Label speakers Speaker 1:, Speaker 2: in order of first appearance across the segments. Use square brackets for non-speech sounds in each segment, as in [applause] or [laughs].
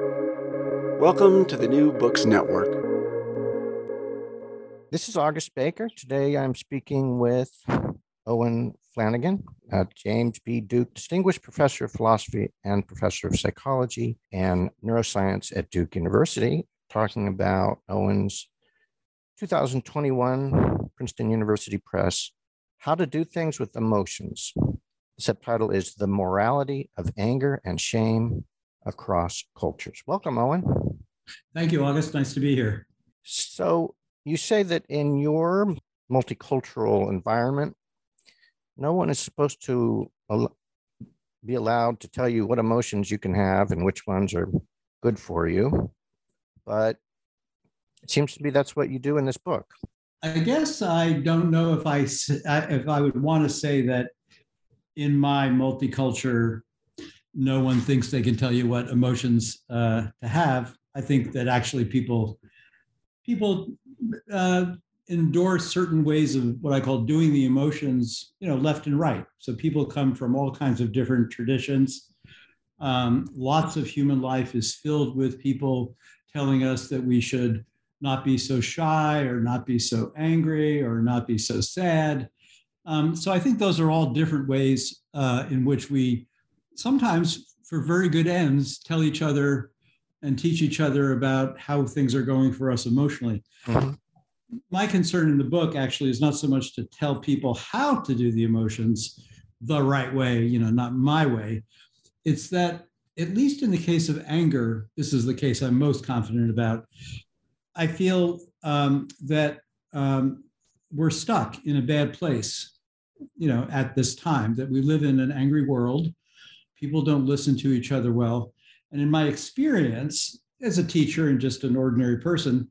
Speaker 1: Welcome to the New Books Network.
Speaker 2: This is August Baker. Today I'm speaking with Owen Flanagan, uh, James B. Duke Distinguished Professor of Philosophy and Professor of Psychology and Neuroscience at Duke University, talking about Owen's 2021 Princeton University Press How to Do Things with Emotions. The subtitle is The Morality of Anger and Shame Across Cultures. Welcome, Owen.
Speaker 3: Thank you, August. Nice to be here.
Speaker 2: So, you say that in your multicultural environment, no one is supposed to be allowed to tell you what emotions you can have and which ones are good for you. But it seems to be that's what you do in this book.
Speaker 3: I guess I don't know if I if I would want to say that in my multicultural, no one thinks they can tell you what emotions uh, to have. I think that actually people people uh, endorse certain ways of what I call doing the emotions, you know, left and right. So people come from all kinds of different traditions. Um, lots of human life is filled with people telling us that we should not be so shy or not be so angry or not be so sad. Um, so I think those are all different ways uh, in which we sometimes, for very good ends, tell each other and teach each other about how things are going for us emotionally. Mm-hmm. My concern in the book actually is not so much to tell people how to do the emotions the right way, you know, not my way. It's that, at least in the case of anger, this is the case I'm most confident about. I feel um, that um, we're stuck in a bad place, you know, at this time, that we live in an angry world. People don't listen to each other well. And in my experience as a teacher and just an ordinary person,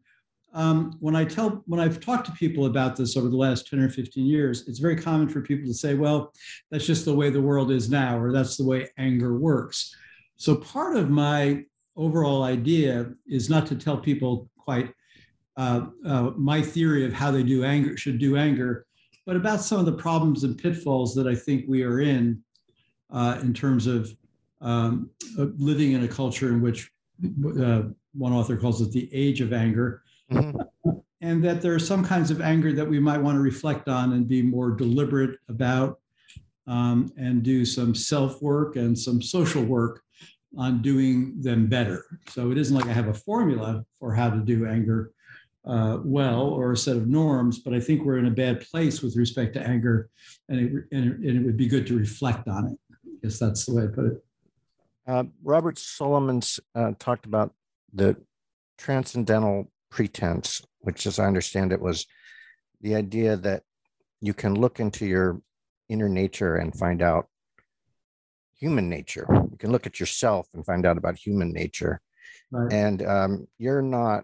Speaker 3: um, when I tell, when I've talked to people about this over the last 10 or 15 years, it's very common for people to say, well, that's just the way the world is now, or that's the way anger works. So part of my overall idea is not to tell people quite uh, uh, my theory of how they do anger should do anger, but about some of the problems and pitfalls that I think we are in uh, in terms of um, living in a culture in which uh, one author calls it the age of anger. Mm-hmm. And that there are some kinds of anger that we might want to reflect on and be more deliberate about um, and do some self work and some social work on doing them better. So it isn't like I have a formula for how to do anger uh, well or a set of norms, but I think we're in a bad place with respect to anger, and it, and it, and it would be good to reflect on it. I guess that's the way I put it.
Speaker 2: Uh, Robert Solomons uh, talked about the transcendental pretense, which, as I understand it, was the idea that you can look into your inner nature and find out human nature. You can look at yourself and find out about human nature. Right. And um, you're not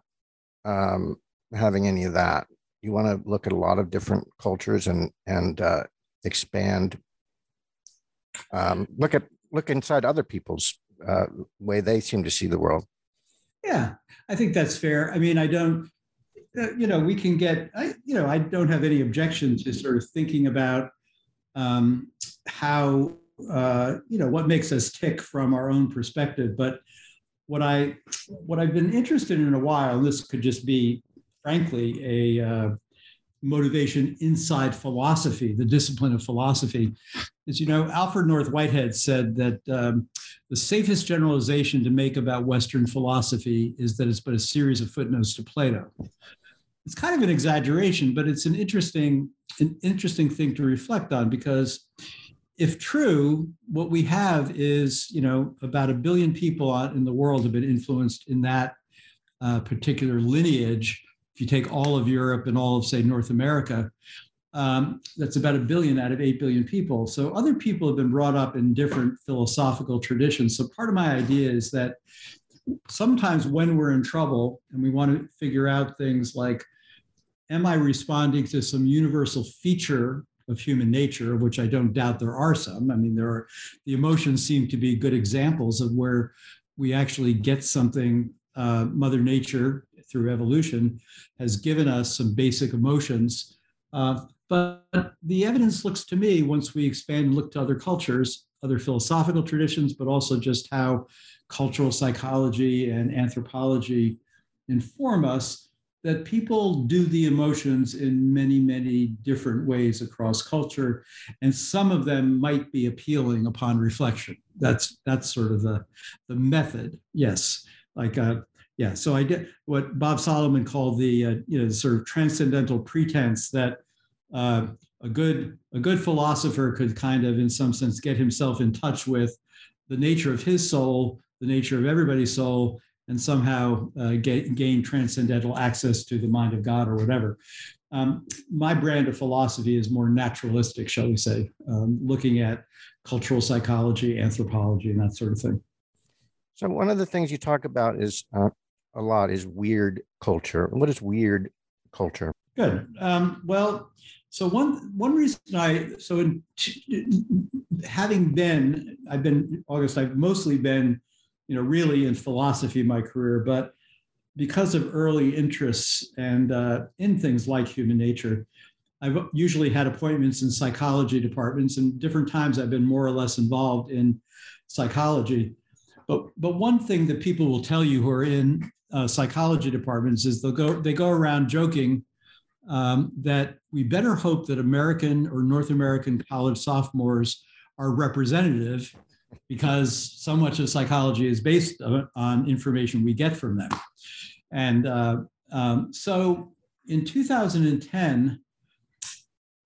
Speaker 2: um, having any of that. You want to look at a lot of different cultures and and uh, expand. Um, look at look inside other people's uh, way they seem to see the world.
Speaker 3: Yeah, I think that's fair. I mean, I don't. Uh, you know, we can get. I you know, I don't have any objection to sort of thinking about um, how uh, you know what makes us tick from our own perspective, but what I what I've been interested in, a while, and this could just be, frankly, a uh, motivation inside philosophy, the discipline of philosophy, is you know Alfred North Whitehead said that um, the safest generalization to make about Western philosophy is that it's but a series of footnotes to Plato. It's kind of an exaggeration, but it's an interesting an interesting thing to reflect on because if true, what we have is, you know, about a billion people in the world have been influenced in that uh, particular lineage. If you take all of Europe and all of, say, North America, um, that's about a billion out of 8 billion people. So other people have been brought up in different philosophical traditions. So part of my idea is that sometimes when we're in trouble and we want to figure out things like, am I responding to some universal feature of human nature, of which I don't doubt there are some. I mean, there are the emotions seem to be good examples of where we actually get something. Uh, Mother Nature, through evolution, has given us some basic emotions. Uh, but the evidence looks to me, once we expand and look to other cultures, other philosophical traditions, but also just how cultural psychology and anthropology inform us that people do the emotions in many, many different ways across culture, and some of them might be appealing upon reflection. That's that's sort of the the method. Yes, like uh, yeah. So I did what Bob Solomon called the uh, you know sort of transcendental pretense that. Uh, a good a good philosopher could kind of in some sense get himself in touch with the nature of his soul the nature of everybody's soul and somehow uh, get, gain transcendental access to the mind of God or whatever. Um, my brand of philosophy is more naturalistic, shall we say, um, looking at cultural psychology, anthropology, and that sort of thing.
Speaker 2: So one of the things you talk about is uh, a lot is weird culture. What is weird culture?
Speaker 3: Good. Um, well, so one one reason I so in, having been I've been August I've mostly been you know, really in philosophy my career, but because of early interests and uh, in things like human nature, I've usually had appointments in psychology departments, and different times I've been more or less involved in psychology. But but one thing that people will tell you who are in uh, psychology departments is they'll go they go around joking um, that we better hope that American or North American college sophomores are representative because so much of psychology is based on information we get from them. And uh, um, so in 2010,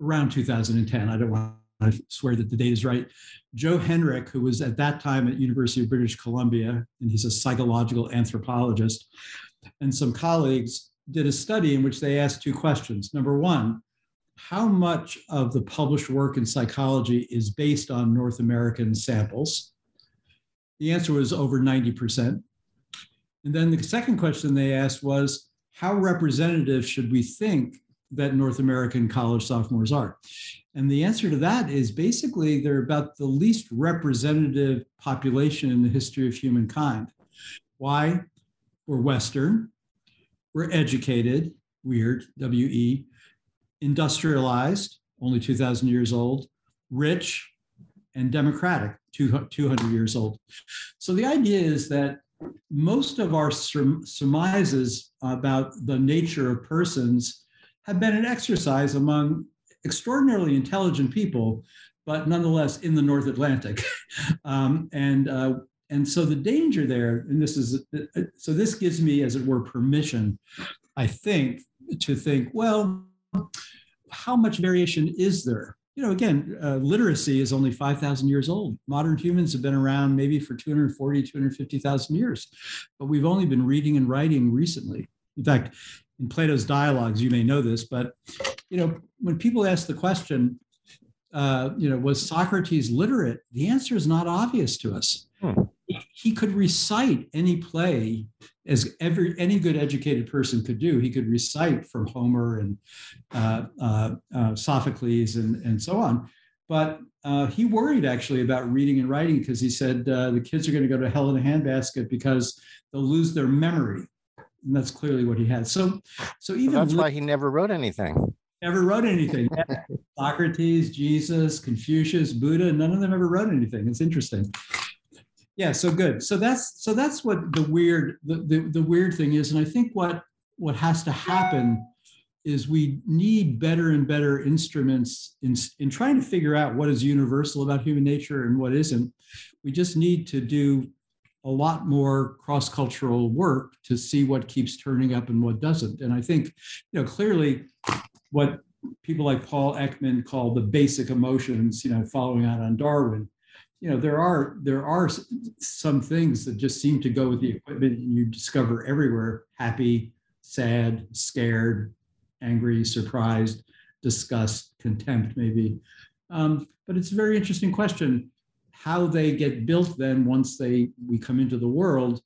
Speaker 3: around 2010, I don't want to swear that the date is right, Joe Henrich, who was at that time at University of British Columbia, and he's a psychological anthropologist, and some colleagues did a study in which they asked two questions. Number one, how much of the published work in psychology is based on North American samples? The answer was over 90%. And then the second question they asked was, how representative should we think that North American college sophomores are? And the answer to that is basically they're about the least representative population in the history of humankind. Why? We're Western, we're educated, weird, W E, industrialized, only 2,000 years old, rich, and democratic, 200 years old. So the idea is that most of our surmises about the nature of persons have been an exercise among extraordinarily intelligent people, but nonetheless in the North Atlantic. [laughs] um, and uh, and so the danger there, and this is so this gives me, as it were, permission, I think, to think, well, how much variation is there? You know, again, uh, literacy is only 5,000 years old. Modern humans have been around maybe for 240, 250,000 years, but we've only been reading and writing recently. In fact, in Plato's dialogues, you may know this, but you know, when people ask the question, uh, you know, was Socrates literate? The answer is not obvious to us. Hmm. He could recite any play as every any good educated person could do. He could recite from Homer and uh, uh, uh, Sophocles and, and so on. But uh, he worried actually about reading and writing because he said uh, the kids are going to go to hell in a handbasket because they'll lose their memory. And that's clearly what he had. So, so even
Speaker 2: that's why he never wrote anything.
Speaker 3: Never wrote anything. Socrates, Jesus, Confucius, Buddha, none of them ever wrote anything. It's interesting yeah so good so that's so that's what the weird the, the, the weird thing is and i think what what has to happen is we need better and better instruments in, in trying to figure out what is universal about human nature and what isn't. We just need to do a lot more cross-cultural work to see what keeps turning up and what doesn't. And I think, you know, clearly what people like Paul Ekman call the basic emotions, you know, following out on Darwin, you know there are there are some things that just seem to go with the equipment and you discover everywhere. Happy sad scared angry surprised disgust contempt maybe. Um, but it's a very interesting question how they get built then once they we come into the world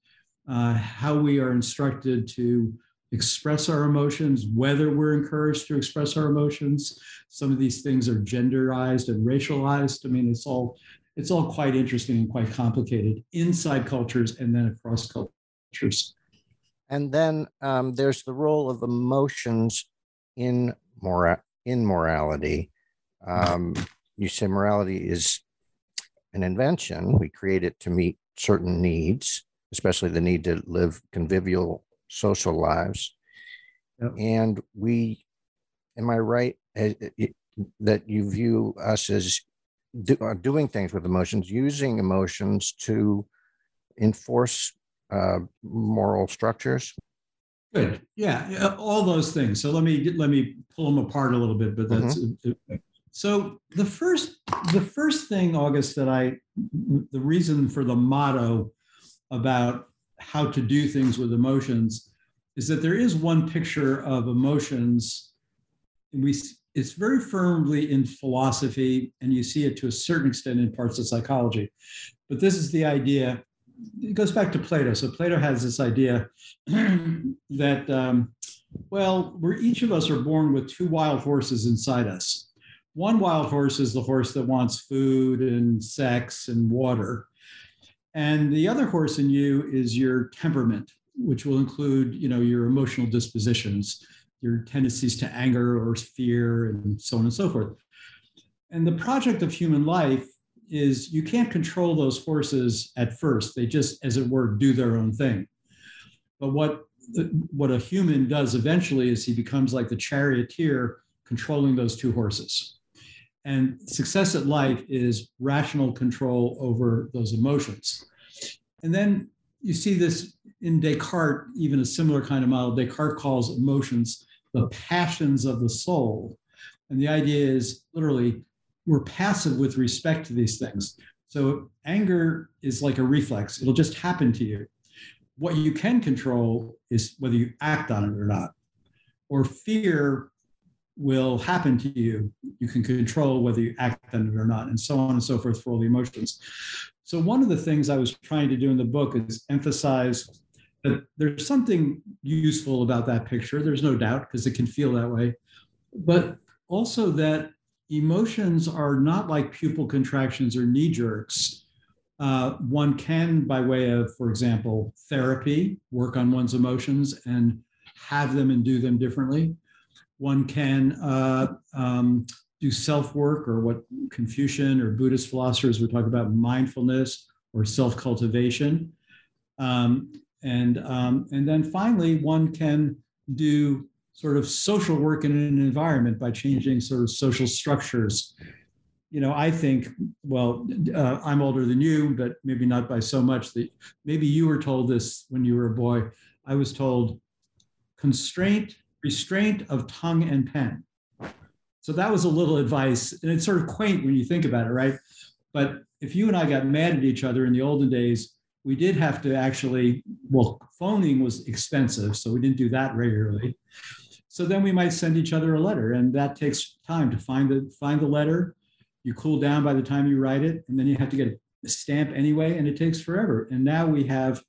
Speaker 3: uh, how we are instructed to express our emotions whether we're encouraged to express our emotions some of these things are genderized and racialized i mean it's all it's all quite interesting and quite complicated inside cultures and then across cultures.
Speaker 2: And then um, there's the role of emotions in mora- in morality. Um, you say morality is an invention. We create it to meet certain needs. especially the need to live convivial social lives. Yep. And we, am I right eh, eh, that you view us as do, uh, doing things with emotions, using emotions to enforce uh, moral structures?
Speaker 3: Good. Yeah, all those things. So let me let me pull them apart a little bit. But that's mm-hmm. So the first the first thing, August, that I the reason for the motto about how to do things with emotions is that there is one picture of emotions. We it's very firmly in philosophy, and you see it to a certain extent in parts of psychology. But this is the idea. It goes back to Plato. So Plato has this idea [clears throat] that, um, well, we're each of us are born with two wild horses inside us. One wild horse is the horse that wants food and sex and water. And the other horse in you is your temperament, which will include, you know, your emotional dispositions your tendencies to anger or fear, and so on and so forth. And the project of human life is you can't control those horses at first. They just, as it were, do their own thing. But what what a human does eventually is he becomes like the charioteer controlling those two horses. And success at life is rational control over those emotions. And then you see this in Descartes, even a similar kind of model. Descartes calls emotions the passions of the soul. And the idea is literally we're passive with respect to these things. So anger is like a reflex, it'll just happen to you. What you can control is whether you act on it or not. Or fear will happen to you. You can control whether you act on it or not, and so on and so forth for all the emotions. So, one of the things I was trying to do in the book is emphasize that there's something useful about that picture. There's no doubt because it can feel that way. But also that emotions are not like pupil contractions or knee jerks. Uh, one can, by way of, for example, therapy, work on one's emotions and have them and do them differently. One can uh, um, do self work or what Confucian or Buddhist philosophers would talk about mindfulness or self cultivation. Um, and, um, and then finally, one can do sort of social work in an environment by changing sort of social structures. You know, I think, well, uh, I'm older than you, but maybe not by so much that maybe you were told this when you were a boy. I was told constraint, restraint of tongue and pen. So that was a little advice. And it's sort of quaint when you think about it, right? But if you and I got mad at each other in the olden days, we did have to actually, well, phoning was expensive, so we didn't do that regularly. So then we might send each other a letter, and that takes time to find the find the letter. You cool down by the time you write it, and then you have to get a stamp anyway, and it takes forever. And now we have,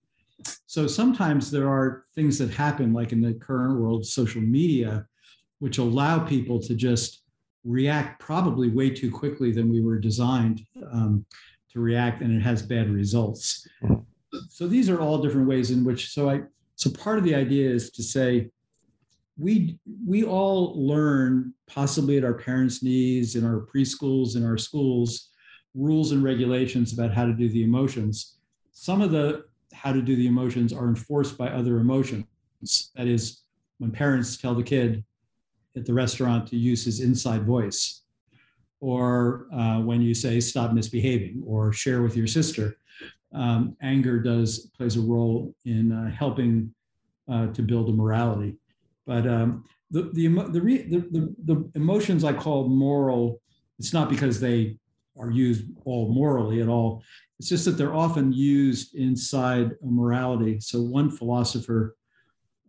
Speaker 3: so sometimes there are things that happen, like in the current world, social media, which allow people to just react probably way too quickly than we were designed um, to react, and it has bad results. So these are all different ways in which so i so part of the idea is to say we we all learn possibly at our parents knees in our preschools in our schools rules and regulations about how to do the emotions some of the how to do the emotions are enforced by other emotions that is when parents tell the kid at the restaurant to use his inside voice or uh, when you say stop misbehaving or share with your sister um, anger does plays a role in uh, helping uh, to build a morality. But um, the the, the, the, the emotions I call moral, it's not because they are used all morally at all. It's just that they're often used inside a morality. So one philosopher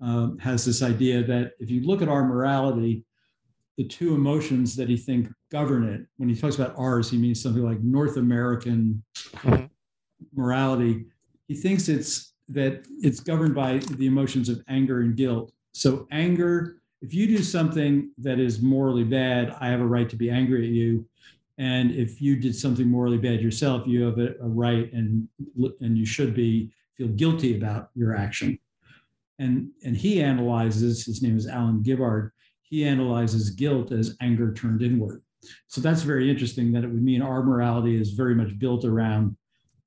Speaker 3: um, has this idea that if you look at our morality, the two emotions that he thinks govern it. When he talks about ours, he means something like North American mm-hmm morality, he thinks it's that it's governed by the emotions of anger and guilt. So anger, if you do something that is morally bad, I have a right to be angry at you. And if you did something morally bad yourself, you have a, a right and and you should be feel guilty about your action. And and he analyzes, his name is Alan Gibbard, he analyzes guilt as anger turned inward. So that's very interesting that it would mean our morality is very much built around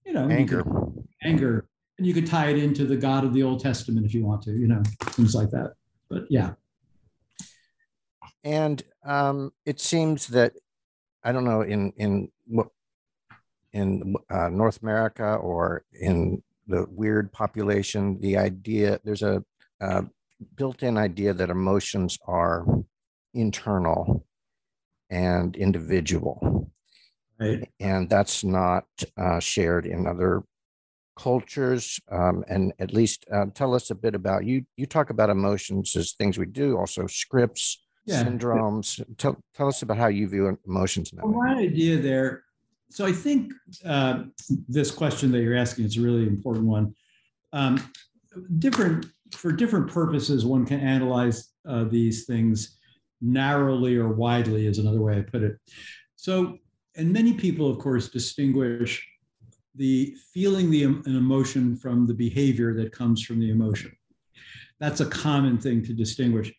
Speaker 3: you know,
Speaker 2: anger,
Speaker 3: anger. and you could tie it into the God of the Old Testament if you want to, you know, things like that. But yeah.
Speaker 2: And um, it seems that I don't know in in what in uh, North America or in the weird population, the idea there's a, built-in idea that emotions are internal and individual,
Speaker 3: Right.
Speaker 2: and that's not uh, shared in other cultures. Um, and at least uh, tell us a bit about you. You talk about emotions as things we do, also scripts,
Speaker 3: Yeah.
Speaker 2: syndromes. Tell tell us about how you view emotions
Speaker 3: Well, my idea there. So I think uh, this question that you're asking is a really important one. Um, different for different purposes, one can analyze uh, these things narrowly or widely, is another way I put it. So, and many people, of course, distinguish the feeling the an emotion from the behavior that comes from the emotion. That's a common thing to distinguish.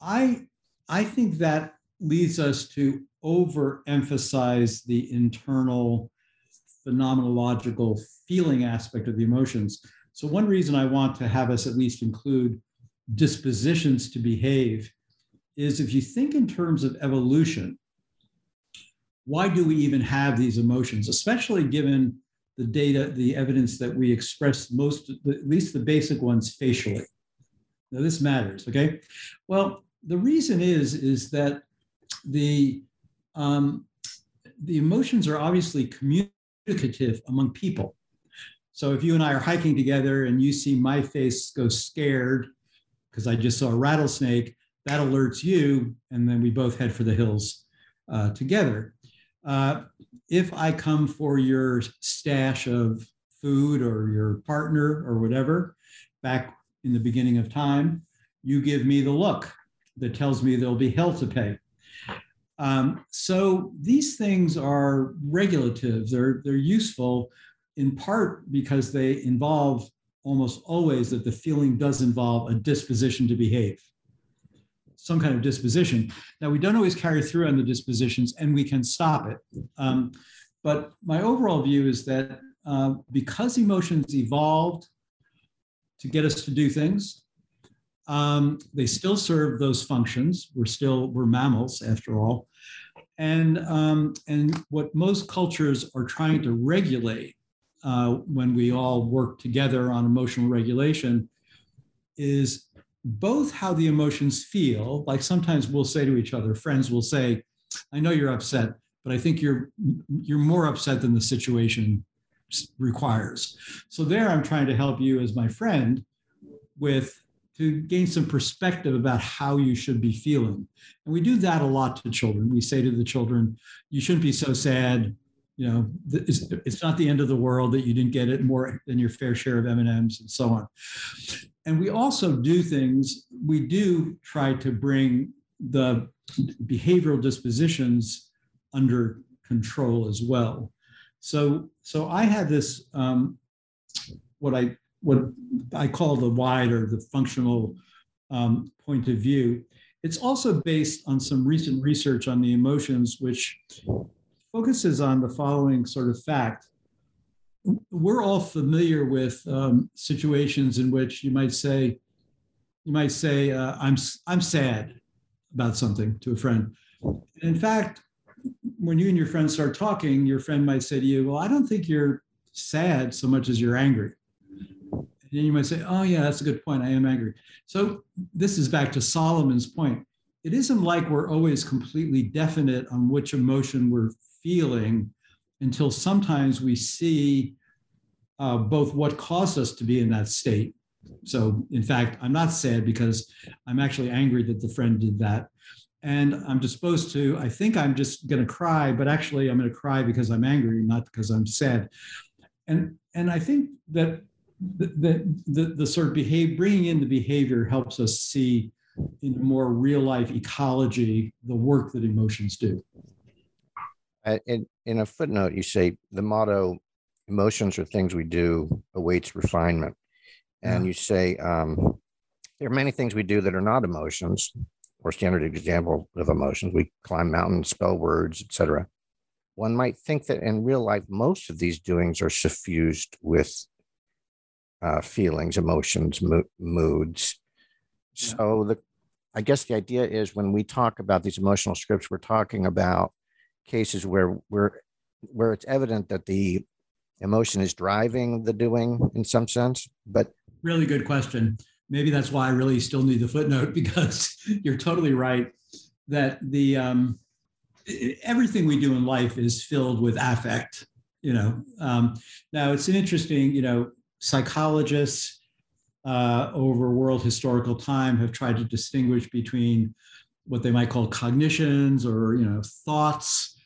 Speaker 3: I I think that leads us to overemphasize the internal phenomenological feeling aspect of the emotions. So, one reason I want to have us at least include dispositions to behave is if you think in terms of evolution, why do we even have these emotions, especially given the data, the evidence that we express most, at least the basic ones facially? Now, this matters, okay? Well, the reason is is that the um, the emotions are obviously communicative among people. So if you and I are hiking together and you see my face go scared because I just saw a rattlesnake, that alerts you, and then we both head for the hills uh, together. Uh, if I come for your stash of food or your partner or whatever, back in the beginning of time, you give me the look that tells me there'll be hell to pay. Um, so these things are regulative. They're they're useful in part because they involve almost always that the feeling does involve a disposition to behave, some kind of disposition. Now we don't always carry through on the dispositions, and we can stop it. Um, but my overall view is that uh, because emotions evolved to get us to do things, um, they still serve those functions. We're still we're mammals after all, and um, and what most cultures are trying to regulate uh, when we all work together on emotional regulation is both how the emotions feel. Like sometimes we'll say to each other, friends will say, "I know you're upset, but I think you're you're more upset than the situation requires." So there, I'm trying to help you as my friend with to gain some perspective about how you should be feeling. And we do that a lot to children. We say to the children, you shouldn't be so sad. You know, it's, not the end of the world that you didn't get it more than your fair share of M&Ms and so on. And we also do things, we do try to bring the behavioral dispositions under control as well. So, so I had this, um, what I what I call the wide or the functional um, point of view. It's also based on some recent research on the emotions, which focuses on the following sort of fact. We're all familiar with um, situations in which you might say, you might say, uh, "I'm I'm sad about something" to a friend. In fact, when you and your friend start talking, your friend might say to you, "Well, I don't think you're sad so much as you're angry." And you might say, oh, yeah, that's a good point. I am angry. So this is back to Solomon's point. It isn't like we're always completely definite on which emotion we're feeling until sometimes we see uh, both what caused us to be in that state. So, in fact, I'm not sad because I'm actually angry that the friend did that. And I'm disposed to, I think I'm just going to cry, but actually I'm going to cry because I'm angry, not because I'm sad. And, and I think that the, the, the sort of behave, bringing in the behavior helps us see in more real life ecology the work that emotions do.
Speaker 2: Uh, in, in a footnote, you say the motto, emotions are things we do, awaits refinement. And
Speaker 3: Yeah.
Speaker 2: you say um, there are many things we do that are not emotions or standard example of emotions. We climb mountains, spell words, etc. One might think that in real life, most of these doings are suffused with uh, feelings, emotions, mo- moods.
Speaker 3: Yeah.
Speaker 2: So the, I guess the idea is when we talk about these emotional scripts, we're talking about cases where we're where it's evident that the emotion is driving the doing in some sense, but
Speaker 3: Really good question. Maybe that's why I really still need the footnote [laughs] because you're totally right that the um, everything we do in life is filled with affect. You know, um, now it's an interesting. You know, psychologists uh, over world historical time have tried to distinguish between what they might call cognitions or you know thoughts.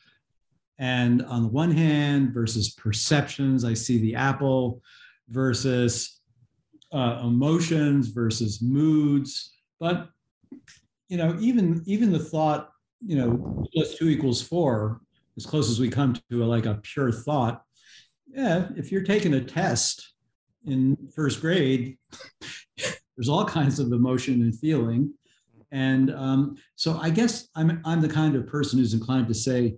Speaker 3: And on the one hand versus perceptions i see the apple versus uh, emotions versus moods. But you know even even the thought you know plus two equals four as close as we come to a, like a pure thought yeah if you're taking a test in first grade [laughs] there's all kinds of emotion and feeling. And um, so i guess I'm, I'm the kind of person who's inclined to say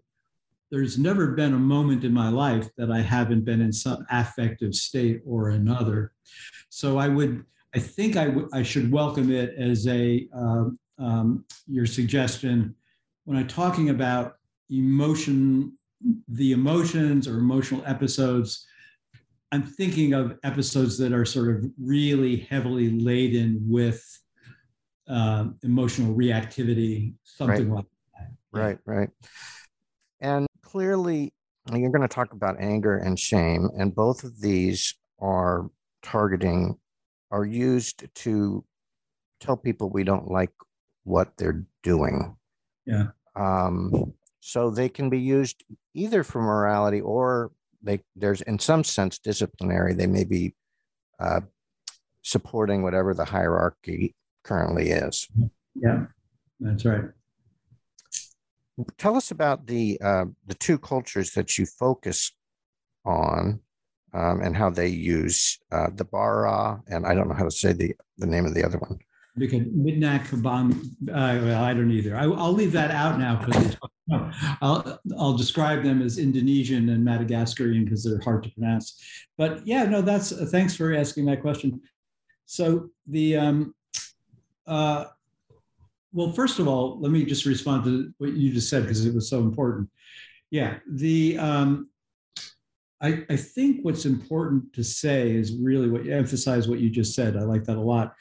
Speaker 3: there's never been a moment in my life that i haven't been in some affective state or another. So i would i think I I should welcome it as a um, um, your suggestion. When i'm talking about emotion the emotions or emotional episodes i'm thinking of episodes that are sort of really heavily laden with um, emotional reactivity something like that.
Speaker 2: Right, right. And clearly, you're going to talk about anger and shame, and both of these are targeting, are used to tell people we don't like what they're doing.
Speaker 3: Yeah.
Speaker 2: Um, so they can be used either for morality or they there's in some sense disciplinary. They may be uh, supporting whatever the hierarchy currently is.
Speaker 3: yeah that's right
Speaker 2: tell us about the uh, the two cultures that you focus on um, and how they use uh, the Bara and I don't know how to say the the name of the other one.
Speaker 3: Because Midnak Kaban, uh, well, I don't either. I, I'll leave that out now because I'll, I'll describe them as Indonesian and Madagascarian because they're hard to pronounce. But yeah, no, that's thanks for asking that question. So the um, uh, well, first of all, let me just respond to what you just said because it was so important. Yeah, the um, I, I think what's important to say is really what you emphasize what you just said. I like that a lot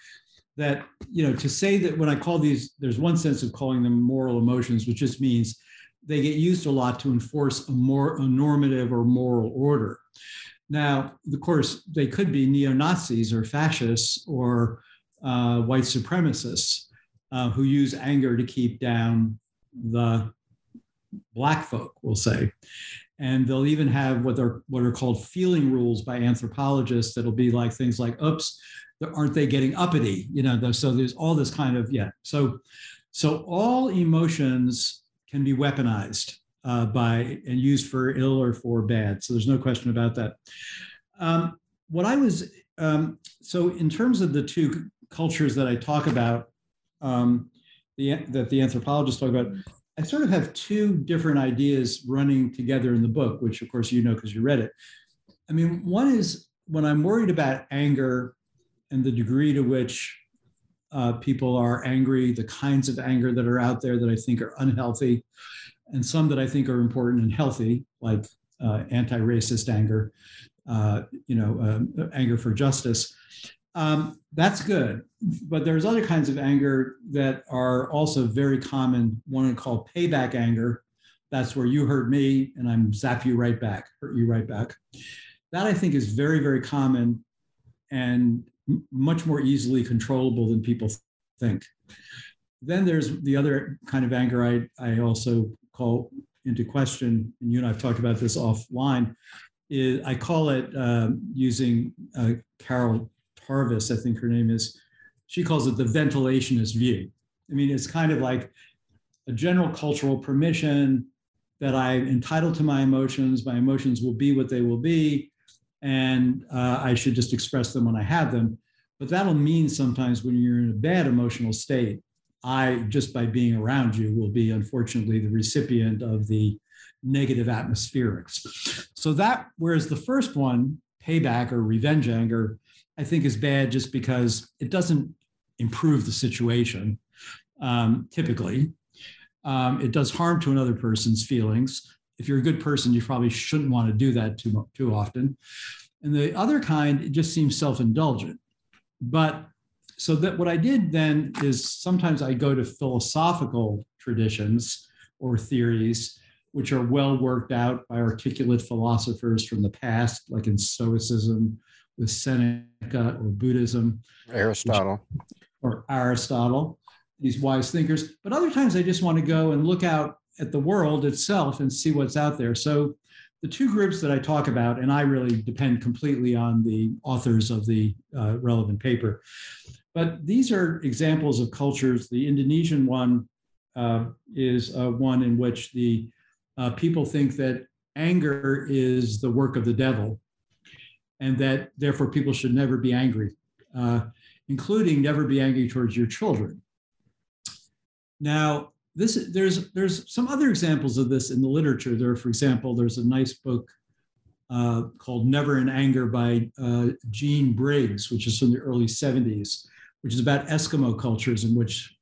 Speaker 3: that you know to say that when i call these there's one sense of calling them moral emotions which just means they get used a lot to enforce a more a normative or moral order. Now of course they could be neo-nazis or fascists or uh, white supremacists uh, who use anger to keep down the black folk we'll say. And they'll even have what are what are called feeling rules by anthropologists that'll be like things like oops aren't they getting uppity you know so there's all this kind of yeah. So so all emotions can be weaponized uh, by and used for ill or for bad. So there's no question about that. Um, what i was um, so in terms of the two cultures that i talk about um, the, that the anthropologists talk about i sort of have two different ideas running together in the book which of course you know because you read it. I mean one is when i'm worried about anger and the degree to which uh, people are angry, the kinds of anger that are out there that I think are unhealthy, and some that I think are important and healthy, like uh, anti-racist anger, uh, you know, uh, anger for justice. Um, that's good, but there's other kinds of anger that are also very common. One called payback anger. That's where you hurt me, and I'm zap you right back, hurt you right back. That I think is very, very common, and much more easily controllable than people think. Then there's the other kind of anger I, I also call into question, and you and I've talked about this offline, is I call it um, using uh, Carol Tavris, I think her name is, she calls it the ventilationist view. I mean, it's kind of like a general cultural permission that I'm entitled to my emotions, my emotions will be what they will be, and uh, I should just express them when I have them. But that'll mean sometimes when you're in a bad emotional state, I, just by being around you, will be unfortunately the recipient of the negative atmospherics. So that, whereas the first one, payback or revenge anger, I think is bad just because it doesn't improve the situation um, typically. Um, it does harm to another person's feelings. If you're a good person, you probably shouldn't want to do that too, too often. And the other kind, it just seems self indulgent. But so that what I did then is sometimes I go to philosophical traditions or theories which are well worked out by articulate philosophers from the past, like in Stoicism with Seneca or Buddhism,
Speaker 2: Aristotle,
Speaker 3: or Aristotle, these wise thinkers. But other times I just want to go and look out at the world itself and see what's out there. So the two groups that I talk about, and I really depend completely on the authors of the uh, relevant paper, but these are examples of cultures. The Indonesian one uh, is uh, one in which the uh, people think that anger is the work of the devil, and that therefore people should never be angry, uh, including never be angry towards your children. Now, this there's there's some other examples of this in the literature. There, for example, there's a nice book uh, called Never in Anger by uh, Jean Briggs, which is from the early 70s, which is about Eskimo cultures in which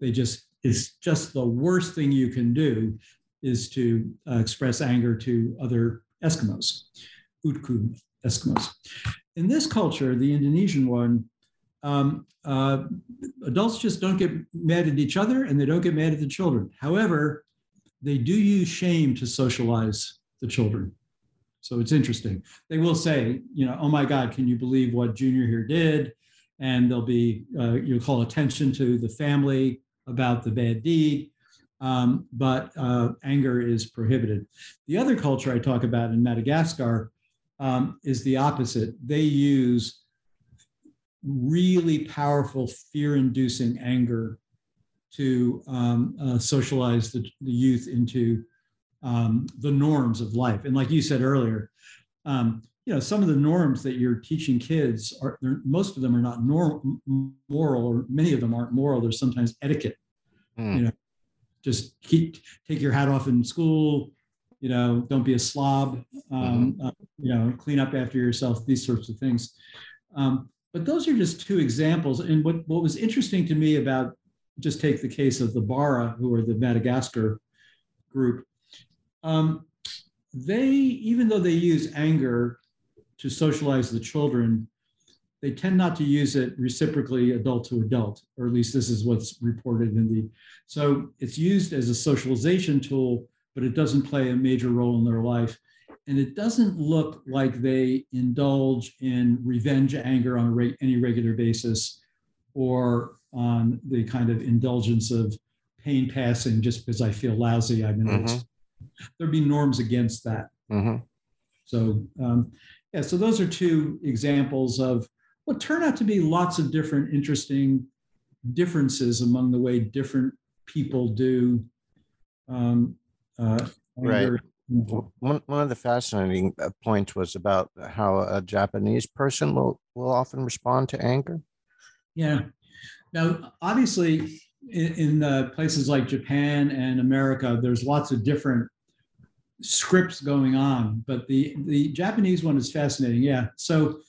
Speaker 3: they just it's just the worst thing you can do is to uh, express anger to other Eskimos, Utku Eskimos. In this culture, the Indonesian one, um, uh, adults just don't get mad at each other and they don't get mad at the children. However, they do use shame to socialize the children. So it's interesting. They will say, you know, oh my God, can you believe what Junior here did? And they'll be, uh, you'll call attention to the family about the bad deed. Um, but uh, anger is prohibited. The other culture I talk about in Madagascar um, is the opposite. They use really powerful fear inducing anger to um, uh, socialize the, the, youth into um, the norms of life. And like you said earlier, um, you know, some of the norms that you're teaching kids are most of them are not norm, moral, or many of them aren't moral. They're sometimes etiquette. Mm. You know, just keep take your hat off in school. You know, don't be a slob. Um, mm-hmm. uh, you know, clean up after yourself. These sorts of things. Um, but those are just two examples. And what, what was interesting to me about just take the case of the Bara, who are the Madagascar group. Um, they, even though they use anger to socialize the children, they tend not to use it reciprocally adult to adult, or at least this is what's reported in the. So it's used as a socialization tool, but it doesn't play a major role in their life and it doesn't look like they indulge in revenge anger on re- any regular basis or on the kind of indulgence of pain passing just because I feel lousy. I'm in mm-hmm. There'd be norms against that. Mm-hmm. So, um, yeah, so those are two examples of what turn out to be lots of different interesting differences among the way different people do um, uh,
Speaker 2: right. One, one of the fascinating uh, points was about how a Japanese person will, will often respond to anger.
Speaker 3: Yeah. Now, obviously, in, in uh, places like Japan and America, there's lots of different scripts going on, but the, the Japanese one is fascinating. Yeah. So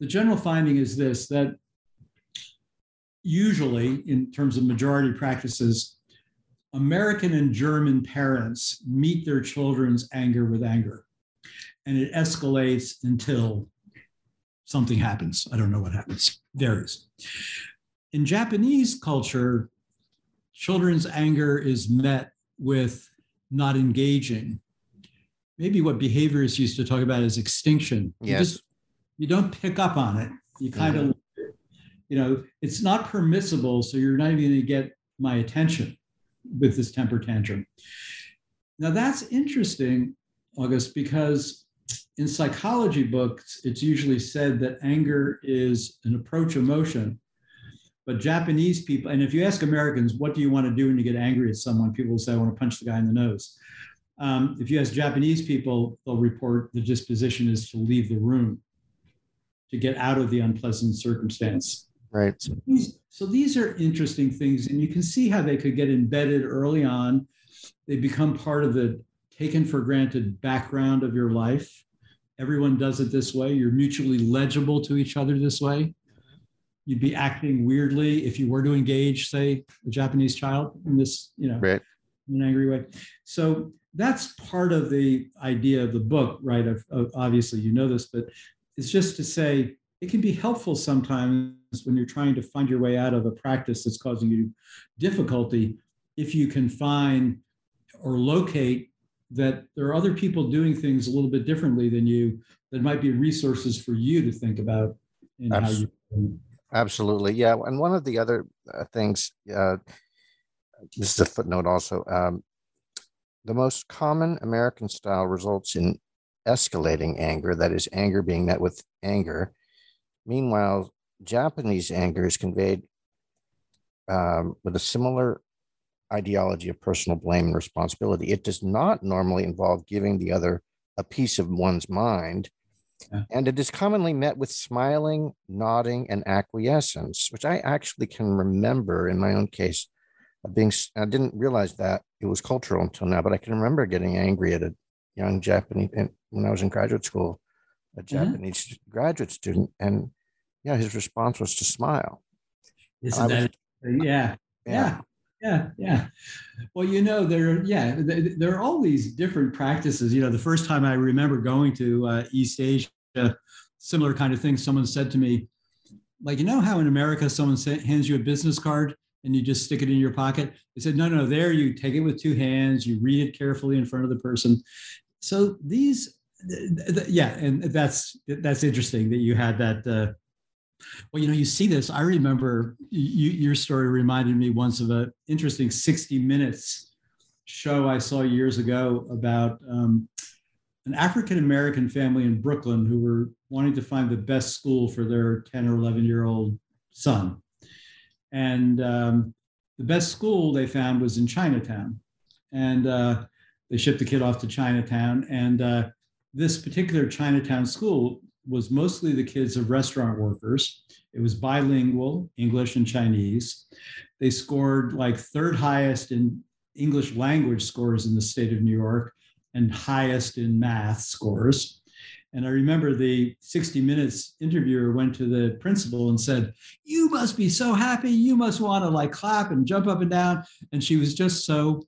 Speaker 3: the general finding is this that usually, in terms of majority practices, American and German parents meet their children's anger with anger. And it escalates until something happens. I don't know what happens. There is. In Japanese culture, children's anger is met with not engaging. Maybe what behaviorists used to talk about is extinction.
Speaker 2: Yes. You, just,
Speaker 3: you don't pick up on it. You kind mm-hmm. of, you know, it's not permissible, so you're not even going to get my attention with this temper tantrum. Now that's interesting, August, because in psychology books, it's usually said that anger is an approach emotion. But Japanese people, and if you ask Americans, what do you want to do when you get angry at someone? People will say, I want to punch the guy in the nose. Um, if you ask Japanese people, they'll report the disposition is to leave the room, to get out of the unpleasant circumstance.
Speaker 2: Right.
Speaker 3: So these, so these are interesting things, and you can see how they could get embedded early on. They become part of the taken for granted background of your life, everyone does it this way. You're mutually legible to each other this way. You'd be acting weirdly if you were to engage, say, a Japanese child in this, you know,
Speaker 2: Right.
Speaker 3: in an angry way. So that's part of the idea of the book, right? Of, of obviously you know this, but it's just to say it can be helpful sometimes when you're trying to find your way out of a practice that's causing you difficulty if you can find or locate that there are other people doing things a little bit differently than you that might be resources for you to think about in how
Speaker 2: Abs-
Speaker 3: you
Speaker 2: Absolutely. Yeah. And one of the other uh, things, uh, this is a footnote also. Um, the most common American style results in escalating anger, that is, anger being met with anger. Meanwhile, Japanese anger is conveyed um, with a similar ideology of personal blame and responsibility. It does not normally involve giving the other a piece of one's mind.
Speaker 3: Yeah.
Speaker 2: And it is commonly met with smiling, nodding, and acquiescence, which I actually can remember in my own case of being, I didn't realize that it was cultural until now, but I can remember getting angry at a young Japanese when I was in graduate school, a Japanese graduate student, and yeah, his response was to smile.
Speaker 3: Isn't
Speaker 2: I was-
Speaker 3: that yeah, yeah, yeah, yeah. Well, you know, there, yeah, there are all these different practices. You know, the first time I remember going to uh, East Asia, similar kind of thing. Someone said to me, like, you know how in America someone hands you a business card and you just stick it in your pocket. They said, no, no, there you take it with two hands, you read it carefully in front of the person. So these, th- th- yeah, and that's that's interesting that you had that. Uh, well, you know, you see this. I remember you, your story reminded me once of an interesting 60 Minutes show I saw years ago about um, an African American family in Brooklyn who were wanting to find the best school for their 10 or 11 year old son. And um, the best school they found was in Chinatown. And uh, they shipped the kid off to Chinatown. And uh, this particular Chinatown school was mostly the kids of restaurant workers. It was bilingual, English and Chinese. They scored like third highest in English language scores in the state of New York and highest in math scores. And I remember the 60 Minutes interviewer went to the principal and said, You must be so happy. You must want to like clap and jump up and down. And she was just so,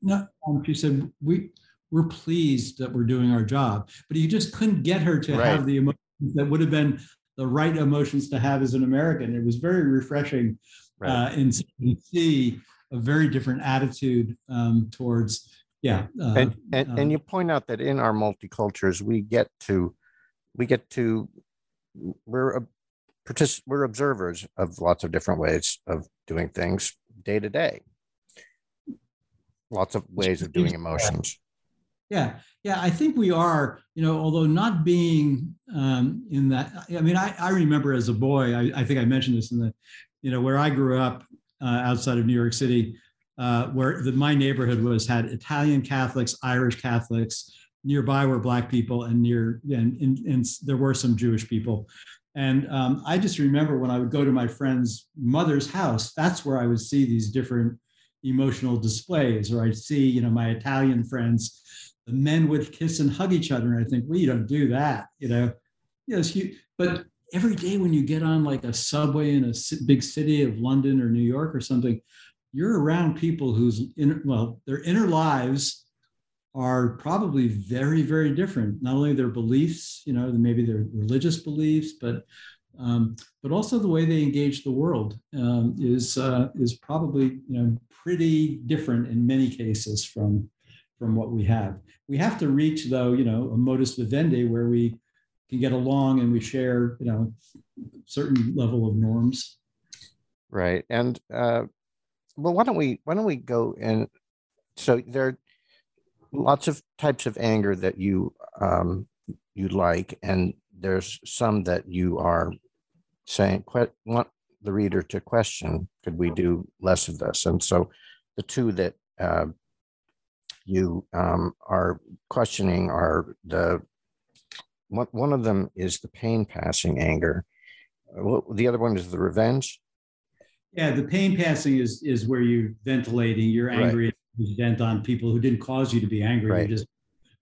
Speaker 3: no, um, she said, We, we're pleased that we're doing our job. But you just couldn't get her to
Speaker 2: Right.
Speaker 3: have the emotions that would have been the right emotions to have as an American. It was very refreshing uh, and so see a very different attitude um, towards yeah uh,
Speaker 2: and and,
Speaker 3: uh,
Speaker 2: and you point out that in our multicultures we get to we get to we're a partic- we're observers of lots of different ways of doing things day to day. Lots of ways of doing emotions
Speaker 3: yeah yeah i think we are you know although not being um, in that i mean i, I remember as a boy I, I think i mentioned this in the you know where i grew up uh, outside of new york city uh, where the, my neighborhood was had italian catholics irish catholics nearby were black people and near and, and, and there were some jewish people. And um, i just remember when i would go to my friend's mother's house that's where i would see these different emotional displays or i'd see you know my italian friends men would kiss and hug each other and i think well you don't do that you know? Yes you but every day when you get on like a subway in a big city of london or new york or something you're around people whose inner well their inner lives are probably very very different. Not only their beliefs you know maybe their religious beliefs but um, but also the way they engage the world um, is uh, is probably you know pretty different in many cases from from what we have. We have to reach though you know a modus vivendi where we can get along and we share you know certain level of norms.
Speaker 2: right and uh well why don't we why don't we go and so there are lots of types of anger that you um you like and there's some that you are saying que- want the reader to question could we do less of this and so the two that uh, you um, are questioning are the one, one of them is the pain passing anger the other one is the revenge
Speaker 3: Yeah, the pain passing is is where you're ventilating. You're
Speaker 2: Right.
Speaker 3: angry. You vent on people who didn't cause you to be angry.
Speaker 2: Right.
Speaker 3: You're just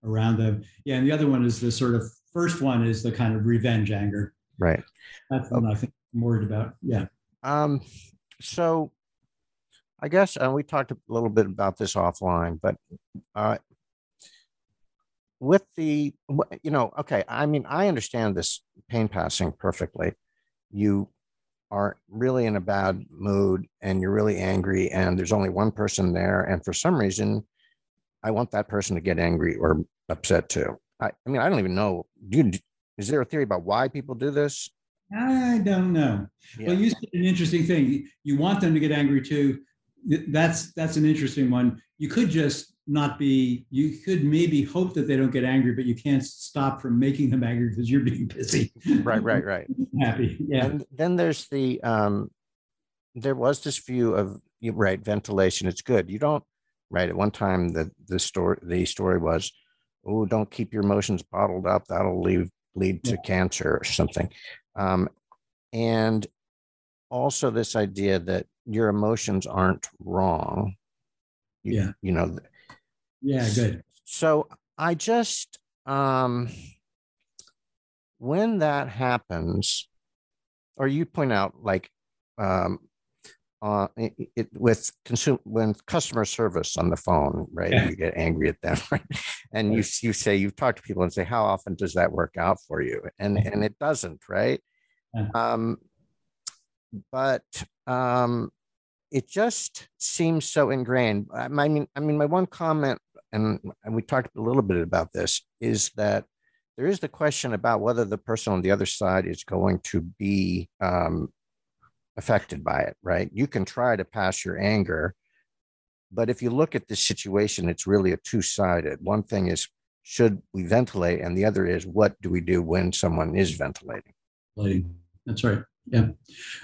Speaker 3: around them. Yeah, and the other one is the sort of first one is the kind of revenge anger.
Speaker 2: Right.
Speaker 3: That's what I think I'm worried about. Yeah.
Speaker 2: Um, so I guess uh, we talked a little bit about this offline, but uh, with the, you know, okay, I mean, I understand this pain passing perfectly. You are really in a bad mood and you're really angry, and there's only one person there. And for some reason, I want that person to get angry or upset too. I, I mean, I don't even know. Do you, is there a theory about why people do this?
Speaker 3: I don't know. Yeah. Well, you said an interesting thing. You want them to get angry too. That's that's an interesting one. You could just not be. You could maybe hope that they don't get angry, but you can't stop from making them angry because you're being busy.
Speaker 2: Right, right, right. [laughs]
Speaker 3: Happy, yeah.
Speaker 2: And then there's the. um There was this view of right ventilation. It's good. You don't right at one time the the story the story was, oh, don't keep your emotions bottled up. That'll lead lead to yeah. cancer or something. Um, and also this idea that your emotions aren't wrong. You,
Speaker 3: yeah.
Speaker 2: You know.
Speaker 3: Yeah, good.
Speaker 2: So I just um when that happens, or you point out like um uh, it, it, with consume when customer service on the phone, right? Yeah. You get angry at them, [laughs] right? And you you say you've talked to people and say, how often does that work out for you? And and it doesn't, right? Um, but um, it just seems so ingrained. I mean, I mean, my one comment, and, and we talked a little bit about this, is that there is the question about whether the person on the other side is going to be um, affected by it, right? You can try to pass your anger, but if you look at this situation, it's really a two sided. One thing is, should we ventilate? And the other is, what do we do when someone is ventilating?
Speaker 3: That's right. Yeah.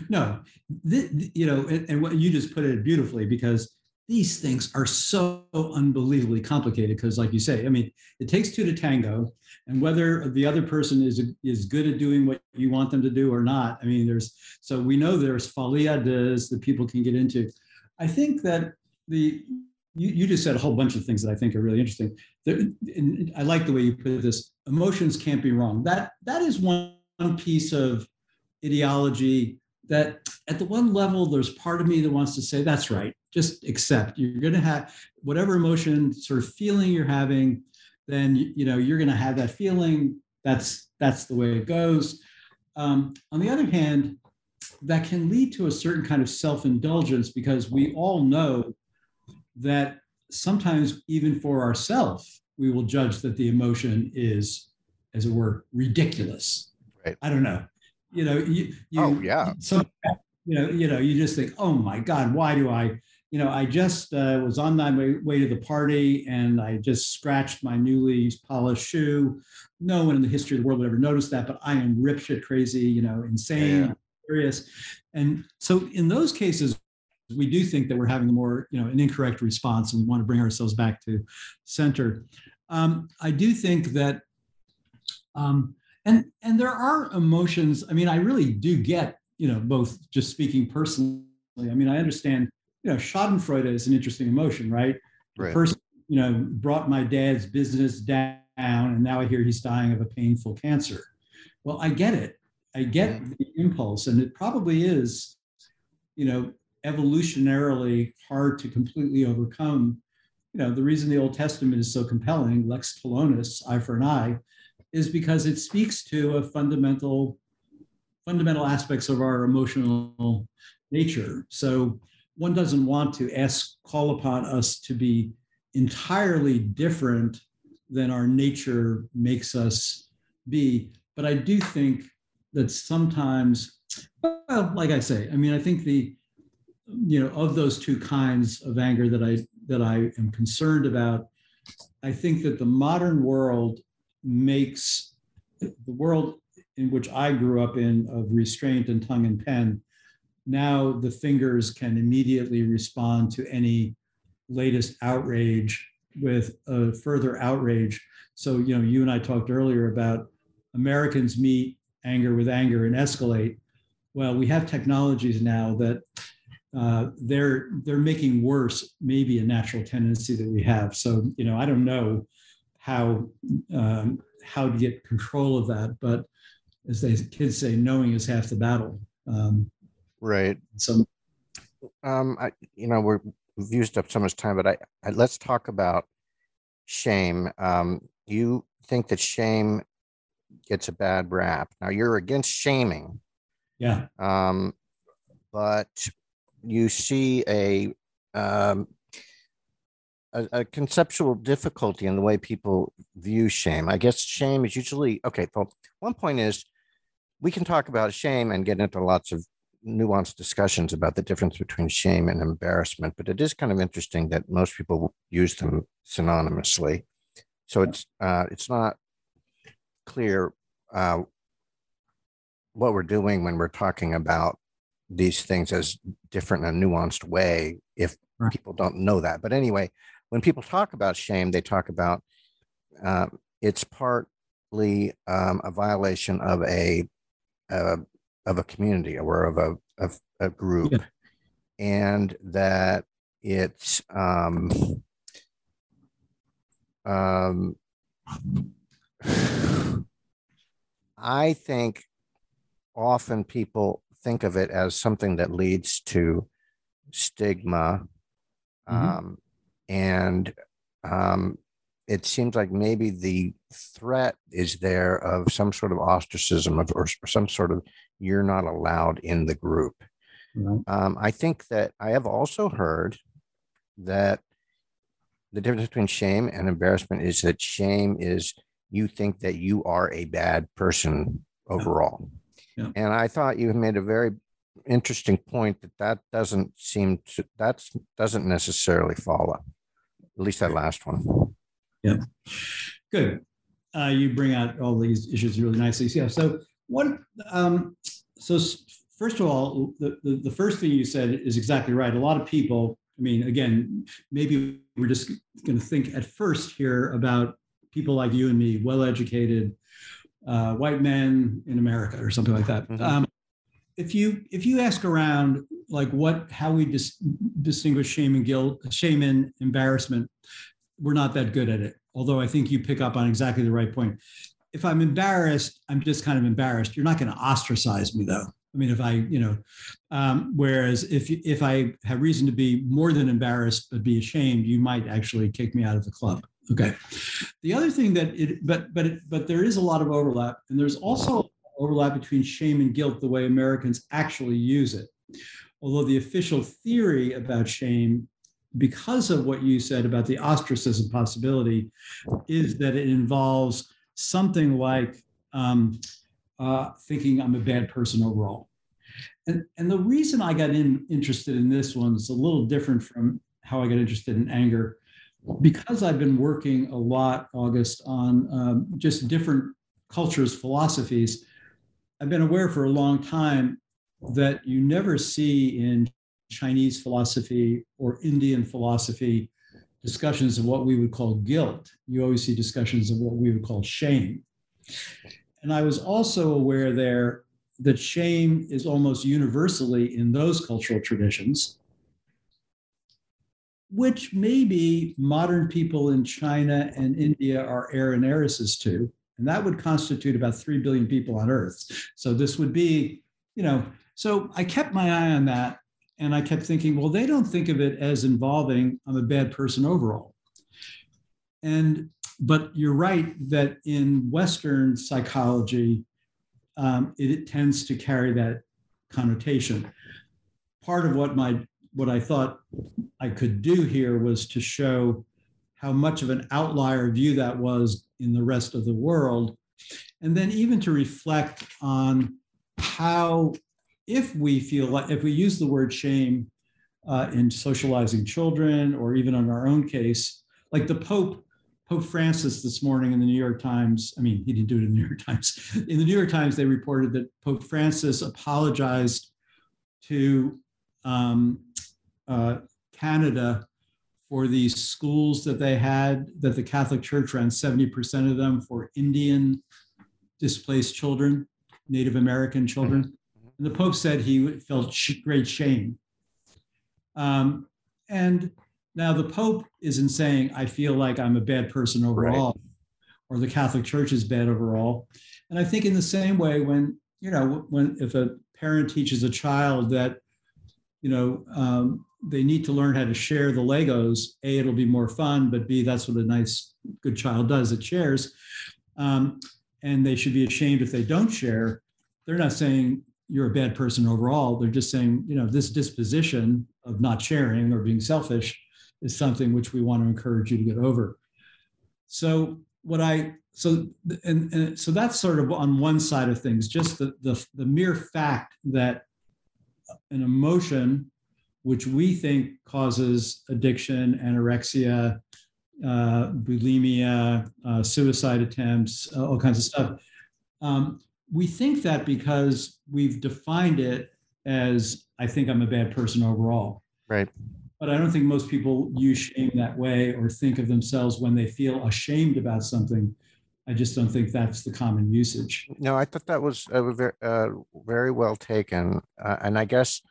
Speaker 3: No, you know, and, and, what you just put it beautifully because these things are so unbelievably complicated. Because, like you say, I mean, it takes two to tango, and whether the other person is is good at doing what you want them to do or not. I mean, there's so we know there's folie à deux that people can get into. I think that the you, you just said a whole bunch of things that I think are really interesting. There, I like the way you put this. Emotions can't be wrong. That that is one piece of ideology that at the one level, there's part of me that wants to say, that's right, just accept. You're going to have whatever emotion, sort of feeling you're having, then you know you're going to have that feeling. That's that's the way it goes. Um, on the other hand, that can lead to a certain kind of self-indulgence because we all know that sometimes even for ourselves we will judge that the emotion is as it were ridiculous
Speaker 2: right
Speaker 3: i don't know you know, you, you
Speaker 2: oh yeah.
Speaker 3: So you know, you know, you just think, oh my God, why do I? You know, I just uh, was on my way, way to the party and I just scratched my newly polished shoe. No one in the history of the world would ever notice that, but I am ripshit crazy, you know, insane, yeah. curious. And so in those cases, we do think that we're having a more, you know, an incorrect response and we want to bring ourselves back to center. Um, I do think that um, and and there are emotions i mean i really do get you know both just speaking personally i mean i understand you know schadenfreude is an interesting emotion right?
Speaker 2: Right.
Speaker 3: person you know brought my dad's business down and now i hear he's dying of a painful cancer. Well i get it. I get yeah. the impulse and it probably is you know evolutionarily hard to completely overcome. You know the reason the old testament is so compelling lex talionis eye for an eye is because it speaks to a fundamental fundamental aspects of our emotional nature. So one doesn't want to ask call upon us to be entirely different than our nature makes us be. But I do think that sometimes, well, like I say, I mean, I think the you know of those two kinds of anger that I that I am concerned about, I think that the modern world makes the world in which I grew up in of restraint and tongue and pen, now the fingers can immediately respond to any latest outrage with a further outrage. So, you know, you and I talked earlier about Americans meet anger with anger and escalate. Well, we have technologies now that uh, they're they're making worse maybe a natural tendency that we have. So, you know, I don't know how um, how to get control of that. But as they kids say, knowing is half the battle. Um,
Speaker 2: right.
Speaker 3: So,
Speaker 2: um, I, you know, we're, we've used up so much time, but I, I let's talk about shame. Um, you think that shame gets a bad rap. Now you're against shaming.
Speaker 3: Yeah.
Speaker 2: Um, but you see a, um, a, a, conceptual difficulty in the way people view shame. I guess shame is usually okay. Well, one point is we can talk about shame and get into lots of nuanced discussions about the difference between shame and embarrassment, but it is kind of interesting that most people use them synonymously. So it's uh, it's not clear uh, what we're doing when we're talking about these things as different in a nuanced way if people don't know that. But anyway, when people talk about shame, they talk about uh, it's partly um, a violation of a, a, of a community or of a of a group, yeah. and that it's um, um, I think often people think of it as something that leads to stigma. Mm-hmm. Um, and um, it seems like maybe the threat is there of some sort of ostracism of, or, some sort of you're not allowed in the group. Mm-hmm. Um, I think that I have also heard that the difference between shame and embarrassment is that shame is you think that you are a bad person overall. Yeah. And I thought you made a very interesting point that that doesn't seem to that doesn't necessarily follow. At least that last one.
Speaker 3: Yeah. Good. Uh, you bring out all these issues really nicely. Yeah. So one. Um, so first of all, the, the, the first thing you said is exactly right. A lot of people. I mean, again, maybe we're just going to think at first here about people like you and me, well educated, uh, white men in America or something like that. Mm-hmm. Um, if you if you ask around like what how we dis- distinguish shame and guilt, shame and embarrassment, we're not that good at it. Although I think you pick up on exactly the right point. If I'm embarrassed, I'm just kind of embarrassed. You're not going to ostracize me though. I mean, if I, you know, um, whereas if if I have reason to be more than embarrassed but be ashamed, you might actually kick me out of the club. Okay. The other thing that it, but but it, but there is a lot of overlap, and there's also overlap between shame and guilt the way Americans actually use it. Although the official theory about shame, because of what you said about the ostracism possibility, is that it involves something like um, uh, thinking I'm a bad person overall. And, and the reason I got in, interested in this one is a little different from how I got interested in anger because I've been working a lot, August, on um, just different cultures, philosophies, I've been aware for a long time that you never see in Chinese philosophy or Indian philosophy discussions of what we would call guilt. You always see discussions of what we would call shame. And I was also aware there that shame is almost universally in those cultural traditions which maybe modern people in China and India are heir and heiresses to. And that would constitute about 3 billion people on Earth. So this would be, you know, so I kept my eye on that. And I kept thinking, well, they don't think of it as involving I'm a bad person overall. And, but you're right that in Western psychology, um, it, it tends to carry that connotation. Part of what my what I thought I could do here was to show how much of an outlier view that was in the rest of the world. And then even to reflect on how, if we feel like, if we use the word shame uh, in socializing children or even in our own case, like the Pope, Pope Francis this morning in the New York Times, I mean, he didn't do it in the [laughs] New York Times. In the New York Times, they reported that Pope Francis apologized to um, uh, Canada for these schools that they had, that the Catholic Church ran 70% of them for Indian displaced children, Native American children. Mm-hmm. And the Pope said he felt sh- great shame. Um, and now the Pope isn't saying, I feel like I'm a bad person overall, right. or the Catholic Church is bad overall. And I think in the same way, when you know, when if a parent teaches a child that, you know, um, they need to learn how to share the Legos, a it'll be more fun, but b that's what a nice good child does. It shares, um, and they should be ashamed if they don't share. They're not saying you're a bad person overall. They're just saying, you know, this disposition of not sharing or being selfish is something which we want to encourage you to get over. So what I so and, and so that's sort of on one side of things, just the, the the mere fact that an emotion which we think causes addiction, anorexia, uh, bulimia, uh, suicide attempts, uh, all kinds of stuff. Um, we think that because we've defined it as I think I'm a bad person overall.
Speaker 2: Right.
Speaker 3: But I don't think most people use shame that way or think of themselves when they feel ashamed about something. I just don't think that's the common usage.
Speaker 2: No, I thought that was uh, very, uh, very well taken. Uh, and I guess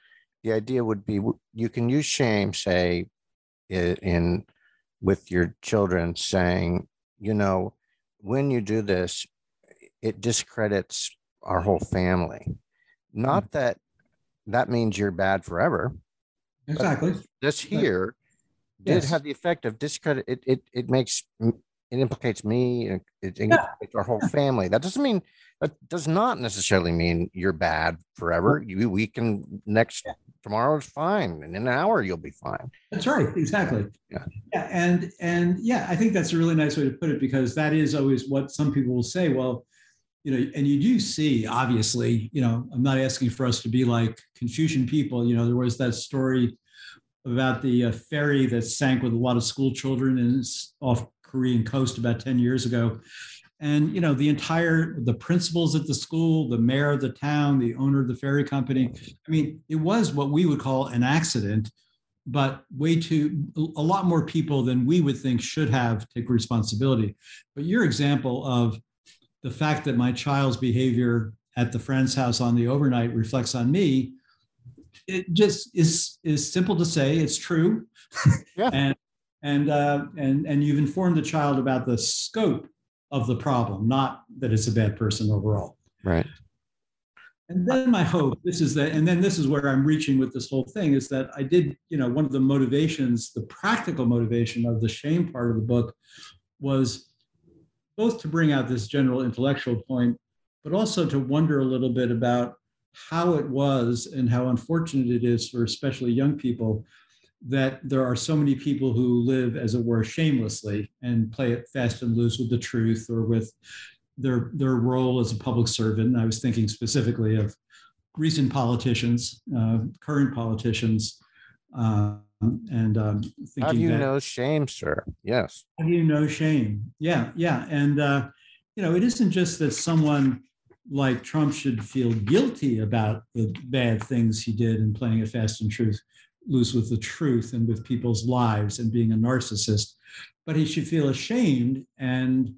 Speaker 2: the idea would be you can use shame, say, in, with your children, saying, you know, when you do this, it discredits our whole family. Not mm-hmm. that that means you're bad forever.
Speaker 3: Exactly.
Speaker 2: This here did yes. have the effect of discredit. It, it it makes it implicates me. It, it implicates our whole family. That doesn't mean that does not necessarily mean you're bad forever. You we can next tomorrow is fine, and in an hour you'll be fine.
Speaker 3: That's right. Exactly. Yeah. Yeah. And and yeah, I think that's a really nice way to put it because that is always what some people will say. Well, you know, and you do see, obviously, you know, I'm not asking for us to be like Confucian people. You know, there was that story about the uh, ferry that sank with a lot of school children in off Korean coast about 10 years ago. And you know, the entire the principals at the school, the mayor of the town, the owner of the ferry company. I mean, it was what we would call an accident, but way too a lot more people than we would think should have take responsibility. But your example of the fact that my child's behavior at the friend's house on the overnight reflects on me it just is is simple to say it's true yeah. [laughs] and and uh, and and you've informed the child about the scope of the problem not that it's a bad person overall.
Speaker 2: Right.
Speaker 3: And then my hope this is that and then this is where i'm reaching with this whole thing is that i did you know one of the motivations the practical motivation of the shame part of the book was both to bring out this general intellectual point, but also to wonder a little bit about how it was and how unfortunate it is for especially young people that there are so many people who live, as it were, shamelessly and play it fast and loose with the truth or with their their role as a public servant. And I was thinking specifically of recent politicians, uh, current politicians, uh, and um,
Speaker 2: have you that, no shame, sir? Yes.
Speaker 3: Have you no shame? Yeah, yeah, and uh, you know, it isn't just that someone like Trump should feel guilty about the bad things he did in playing it fast and truth loose with the truth and with people's lives and being a narcissist, but he should feel ashamed and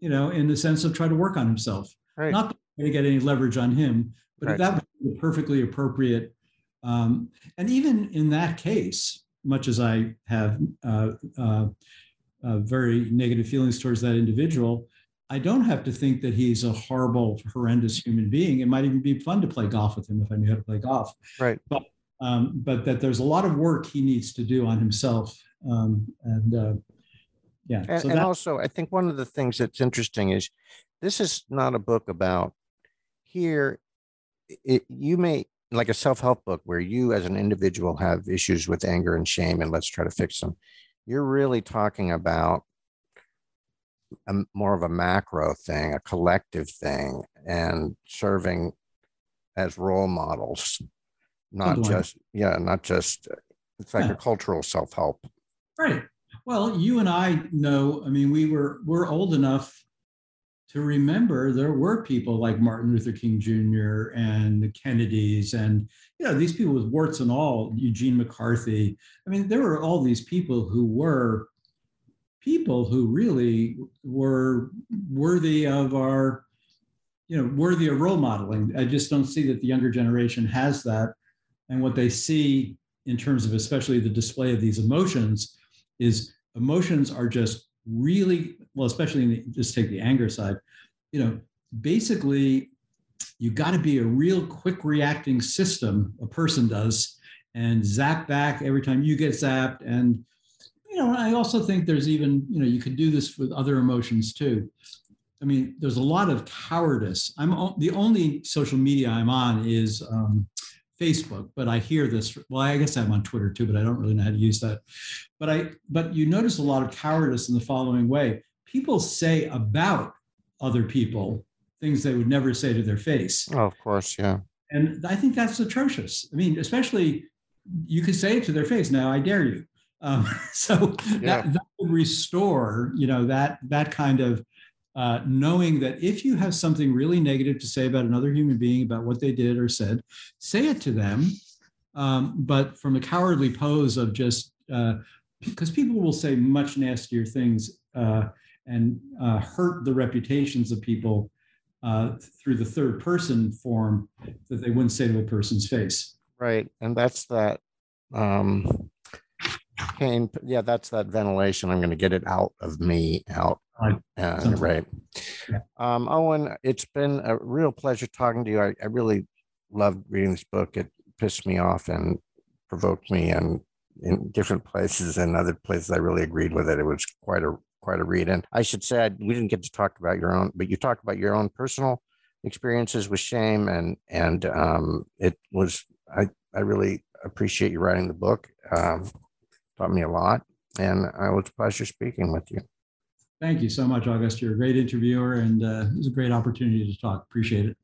Speaker 3: you know, in the sense of try to work on himself. Right. Not to get any leverage on him, but right. that would be perfectly appropriate um, and even in that case, much as I have uh, uh, uh, very negative feelings towards that individual, I don't have to think that he's a horrible, horrendous human being. It might even be fun to play golf with him if I knew how to play golf.
Speaker 2: Right.
Speaker 3: But um, but that there's a lot of work he needs to do on himself. Um, and uh, yeah.
Speaker 2: And, so and also, I think one of the things that's interesting is this is not a book about here. It, you may like a self-help book where you as an individual have issues with anger and shame and let's try to fix them you're really talking about a, more of a macro thing a collective thing and serving as role models not just yeah not just it's like yeah. a cultural self-help
Speaker 3: right well you and i know i mean we were we're old enough to remember there were people like Martin Luther King Jr. and the Kennedys and you know these people with warts and all, Eugene McCarthy. I mean, there were all these people who were people who really were worthy of our, you know, worthy of role modeling. I just don't see that the younger generation has that. And what they see in terms of especially the display of these emotions is emotions are just really well, especially in the, just take the anger side, you know, basically you got to be a real quick reacting system, a person does, and zap back every time you get zapped. And, you know, I also think there's even, you know, you could do this with other emotions too. I mean, there's a lot of cowardice. I'm the only social media I'm on is um, Facebook, but I hear this. Well, I guess I'm on Twitter too, but I don't really know how to use that. But I, but you notice a lot of cowardice in the following way: people say about other people things they would never say to their face.
Speaker 2: Oh, of course, yeah.
Speaker 3: And I think that's atrocious. I mean, especially you could say it to their face. Now, I dare you. Um, [laughs] so yeah. that, that would restore, you know, that that kind of uh, knowing that if you have something really negative to say about another human being, about what they did or said, say it to them. Um, but from a cowardly pose of just because uh, people will say much nastier things uh, and uh, hurt the reputations of people uh, through the third person form that they wouldn't say to a person's face.
Speaker 2: Right, and that's that. Um, pain. Yeah, that's that ventilation. I'm going to get it out of me, out uh, right. Um, Owen, it's been a real pleasure talking to you. I, I really loved reading this book. It pissed me off and provoked me, and in different places and other places, I really agreed with it. It was quite a quite a read. And I should say, I, we didn't get to talk about your own, but you talked about your own personal experiences with shame, and and um, it was I I really appreciate you writing the book. Um, taught me a lot, and it was a pleasure speaking with you.
Speaker 3: Thank you so much, August. You're a great interviewer, and uh, it was a great opportunity to talk. Appreciate it.